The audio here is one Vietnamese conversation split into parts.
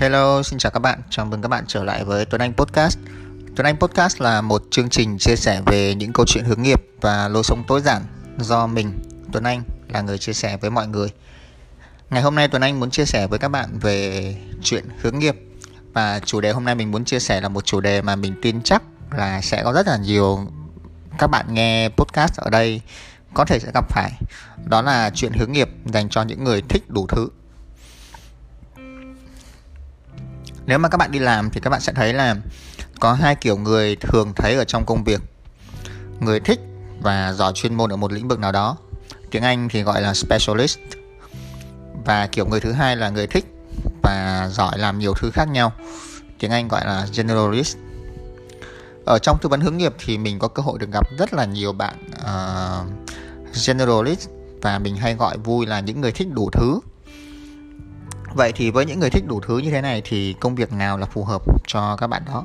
Hello, xin chào các bạn. Chào mừng các bạn trở lại với Tuấn Anh Podcast. Tuấn Anh Podcast là một chương trình chia sẻ về những câu chuyện hướng nghiệp và lối sống tối giản do mình, Tuấn Anh là người chia sẻ với mọi người. Ngày hôm nay Tuấn Anh muốn chia sẻ với các bạn về chuyện hướng nghiệp và chủ đề hôm nay mình muốn chia sẻ là một chủ đề mà mình tin chắc là sẽ có rất là nhiều các bạn nghe podcast ở đây có thể sẽ gặp phải. Đó là chuyện hướng nghiệp dành cho những người thích đủ thứ. Nếu mà các bạn đi làm thì các bạn sẽ thấy là có hai kiểu người thường thấy ở trong công việc. Người thích và giỏi chuyên môn ở một lĩnh vực nào đó. Tiếng Anh thì gọi là specialist. Và kiểu người thứ hai là người thích và giỏi làm nhiều thứ khác nhau. Tiếng Anh gọi là generalist. Ở trong tư vấn hướng nghiệp thì mình có cơ hội được gặp rất là nhiều bạn uh, generalist và mình hay gọi vui là những người thích đủ thứ Vậy thì với những người thích đủ thứ như thế này thì công việc nào là phù hợp cho các bạn đó?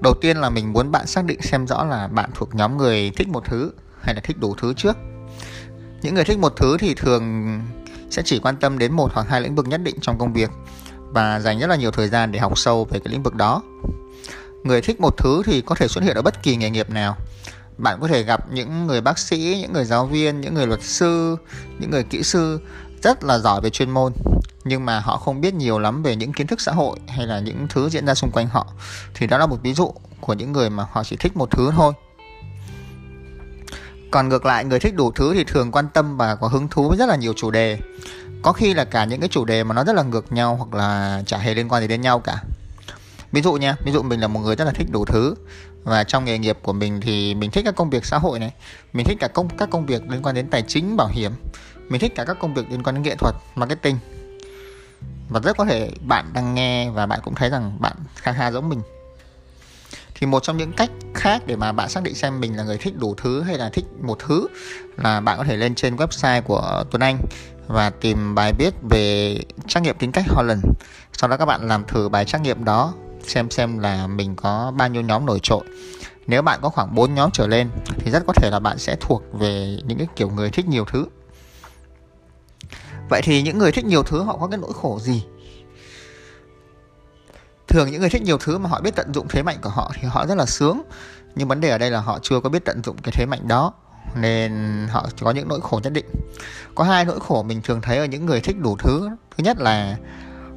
Đầu tiên là mình muốn bạn xác định xem rõ là bạn thuộc nhóm người thích một thứ hay là thích đủ thứ trước. Những người thích một thứ thì thường sẽ chỉ quan tâm đến một hoặc hai lĩnh vực nhất định trong công việc và dành rất là nhiều thời gian để học sâu về cái lĩnh vực đó. Người thích một thứ thì có thể xuất hiện ở bất kỳ nghề nghiệp nào. Bạn có thể gặp những người bác sĩ, những người giáo viên, những người luật sư, những người kỹ sư rất là giỏi về chuyên môn, nhưng mà họ không biết nhiều lắm về những kiến thức xã hội hay là những thứ diễn ra xung quanh họ. Thì đó là một ví dụ của những người mà họ chỉ thích một thứ thôi. Còn ngược lại, người thích đủ thứ thì thường quan tâm và có hứng thú với rất là nhiều chủ đề. Có khi là cả những cái chủ đề mà nó rất là ngược nhau hoặc là chả hề liên quan gì đến nhau cả ví dụ nha, ví dụ mình là một người rất là thích đủ thứ. Và trong nghề nghiệp của mình thì mình thích các công việc xã hội này. Mình thích cả công, các công việc liên quan đến tài chính, bảo hiểm. Mình thích cả các công việc liên quan đến nghệ thuật, marketing. Và rất có thể bạn đang nghe và bạn cũng thấy rằng bạn khá khá giống mình. Thì một trong những cách khác để mà bạn xác định xem mình là người thích đủ thứ hay là thích một thứ là bạn có thể lên trên website của Tuấn Anh và tìm bài viết về trắc nghiệm tính cách Holland. Sau đó các bạn làm thử bài trắc nghiệm đó xem xem là mình có bao nhiêu nhóm nổi trội. Nếu bạn có khoảng 4 nhóm trở lên, thì rất có thể là bạn sẽ thuộc về những cái kiểu người thích nhiều thứ. Vậy thì những người thích nhiều thứ họ có cái nỗi khổ gì? Thường những người thích nhiều thứ mà họ biết tận dụng thế mạnh của họ thì họ rất là sướng. Nhưng vấn đề ở đây là họ chưa có biết tận dụng cái thế mạnh đó, nên họ có những nỗi khổ nhất định. Có hai nỗi khổ mình thường thấy ở những người thích đủ thứ. Thứ nhất là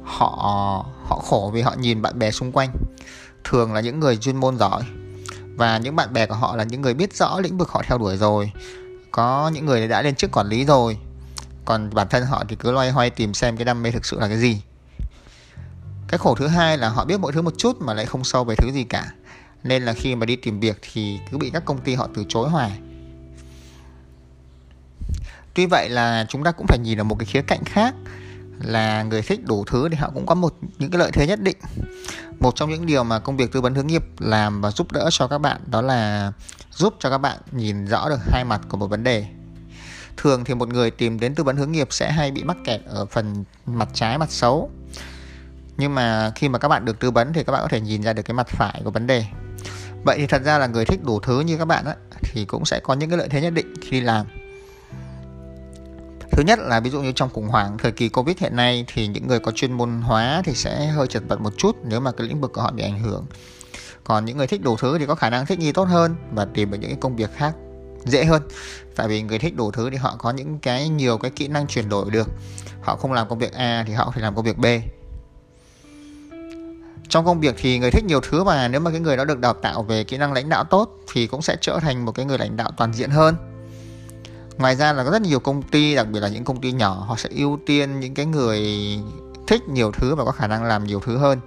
họ họ khổ vì họ nhìn bạn bè xung quanh. Thường là những người chuyên môn giỏi. Và những bạn bè của họ là những người biết rõ lĩnh vực họ theo đuổi rồi. Có những người đã lên chức quản lý rồi. Còn bản thân họ thì cứ loay hoay tìm xem cái đam mê thực sự là cái gì. Cái khổ thứ hai là họ biết mọi thứ một chút mà lại không sâu về thứ gì cả. Nên là khi mà đi tìm việc thì cứ bị các công ty họ từ chối hoài. Tuy vậy là chúng ta cũng phải nhìn ở một cái khía cạnh khác là người thích đủ thứ thì họ cũng có một những cái lợi thế nhất định. Một trong những điều mà công việc tư vấn hướng nghiệp làm và giúp đỡ cho các bạn đó là giúp cho các bạn nhìn rõ được hai mặt của một vấn đề. Thường thì một người tìm đến tư vấn hướng nghiệp sẽ hay bị mắc kẹt ở phần mặt trái, mặt xấu. Nhưng mà khi mà các bạn được tư vấn thì các bạn có thể nhìn ra được cái mặt phải của vấn đề. Vậy thì thật ra là người thích đủ thứ như các bạn á, thì cũng sẽ có những cái lợi thế nhất định khi đi làm thứ nhất là ví dụ như trong khủng hoảng thời kỳ covid hiện nay thì những người có chuyên môn hóa thì sẽ hơi chật vật một chút nếu mà cái lĩnh vực của họ bị ảnh hưởng. Còn những người thích đủ thứ thì có khả năng thích nghi tốt hơn và tìm được những cái công việc khác dễ hơn. Tại vì người thích đủ thứ thì họ có những cái nhiều cái kỹ năng chuyển đổi được. Họ không làm công việc A thì họ có thể làm công việc B. Trong công việc thì người thích nhiều thứ mà nếu mà cái người đó được đào tạo về kỹ năng lãnh đạo tốt thì cũng sẽ trở thành một cái người lãnh đạo toàn diện hơn ngoài ra là có rất nhiều công ty, đặc biệt là những công ty nhỏ, họ sẽ ưu tiên những cái người thích nhiều thứ và có khả năng làm nhiều thứ hơn.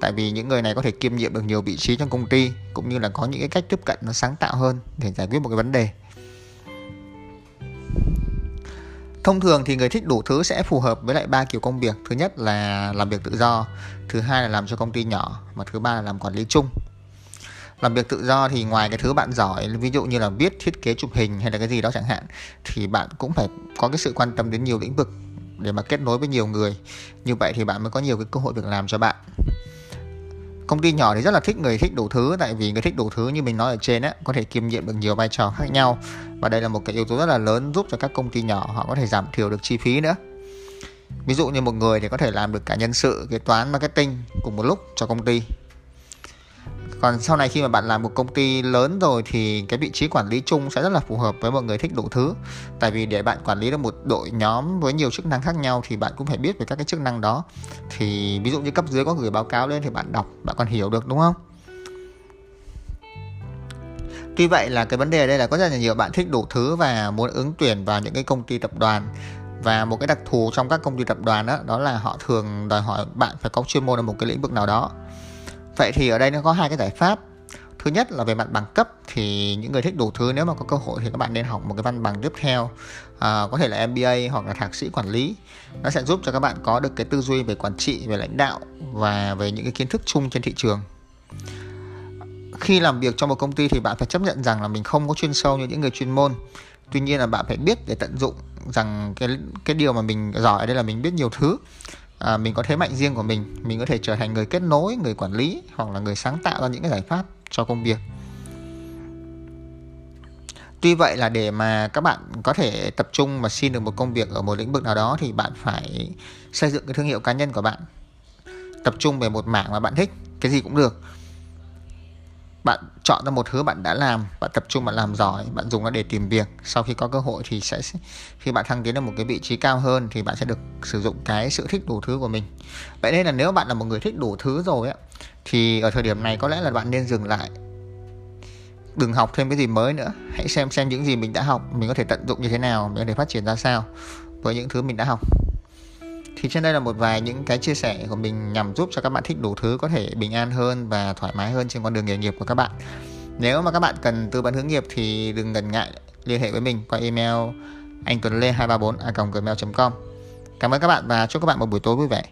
Tại vì những người này có thể kiêm nhiệm được nhiều vị trí trong công ty, cũng như là có những cái cách tiếp cận nó sáng tạo hơn để giải quyết một cái vấn đề. Thông thường thì người thích đủ thứ sẽ phù hợp với lại ba kiểu công việc. Thứ nhất là làm việc tự do, thứ hai là làm cho công ty nhỏ, và thứ ba là làm quản lý chung làm việc tự do thì ngoài cái thứ bạn giỏi, ví dụ như là viết, thiết kế chụp hình hay là cái gì đó chẳng hạn, thì bạn cũng phải có cái sự quan tâm đến nhiều lĩnh vực để mà kết nối với nhiều người. Như vậy thì bạn mới có nhiều cái cơ hội việc làm cho bạn. Công ty nhỏ thì rất là thích người thích đủ thứ, tại vì người thích đủ thứ như mình nói ở trên á, có thể kiêm nhiệm được nhiều vai trò khác nhau. Và đây là một cái yếu tố rất là lớn giúp cho các công ty nhỏ họ có thể giảm thiểu được chi phí nữa. Ví dụ như một người thì có thể làm được cả nhân sự, kế toán, marketing cùng một lúc cho công ty còn sau này khi mà bạn làm một công ty lớn rồi thì cái vị trí quản lý chung sẽ rất là phù hợp với mọi người thích đủ thứ. Tại vì để bạn quản lý được một đội nhóm với nhiều chức năng khác nhau thì bạn cũng phải biết về các cái chức năng đó. Thì ví dụ như cấp dưới có gửi báo cáo lên thì bạn đọc, bạn còn hiểu được, đúng không? Tuy vậy là cái vấn đề ở đây là có rất là nhiều bạn thích đủ thứ và muốn ứng tuyển vào những cái công ty tập đoàn. Và một cái đặc thù trong các công ty tập đoàn đó đó là họ thường đòi hỏi bạn phải có chuyên môn ở một cái lĩnh vực nào đó vậy thì ở đây nó có hai cái giải pháp. Thứ nhất là về mặt bằng cấp thì những người thích đủ thứ nếu mà có cơ hội thì các bạn nên học một cái văn bằng tiếp theo. À, có thể là MBA hoặc là thạc sĩ quản lý. Nó sẽ giúp cho các bạn có được cái tư duy về quản trị về lãnh đạo và về những cái kiến thức chung trên thị trường. Khi làm việc trong một công ty thì bạn phải chấp nhận rằng là mình không có chuyên sâu như những người chuyên môn. Tuy nhiên là bạn phải biết để tận dụng rằng cái cái điều mà mình giỏi ở đây là mình biết nhiều thứ à, mình có thế mạnh riêng của mình. Mình có thể trở thành người kết nối người quản lý hoặc là người sáng tạo ra những cái giải pháp cho công việc. Tuy vậy là để mà các bạn có thể tập trung và xin được một công việc ở một lĩnh vực nào đó thì bạn phải xây dựng cái thương hiệu cá nhân của bạn. Tập trung về một mảng mà bạn thích cái gì cũng được bạn chọn ra một thứ bạn đã làm, bạn tập trung, bạn làm giỏi, bạn dùng nó để tìm việc. Sau khi có cơ hội thì sẽ khi bạn thăng tiến đến một cái vị trí cao hơn thì bạn sẽ được sử dụng cái sự thích đủ thứ của mình. Vậy nên là nếu bạn là một người thích đủ thứ rồi á, thì ở thời điểm này có lẽ là bạn nên dừng lại. Đừng học thêm cái gì mới nữa. Hãy xem xem những gì mình đã học, mình có thể tận dụng như thế nào, mình có thể phát triển ra sao với những thứ mình đã học thì trên đây là một vài những cái chia sẻ của mình nhằm giúp cho các bạn thích đủ thứ có thể bình an hơn và thoải mái hơn trên con đường nghề nghiệp của các bạn. Nếu mà các bạn cần tư vấn hướng nghiệp thì đừng ngần ngại liên hệ với mình qua email anh tuấn lê 234 a gmail com. Cảm ơn các bạn và chúc các bạn một buổi tối vui vẻ.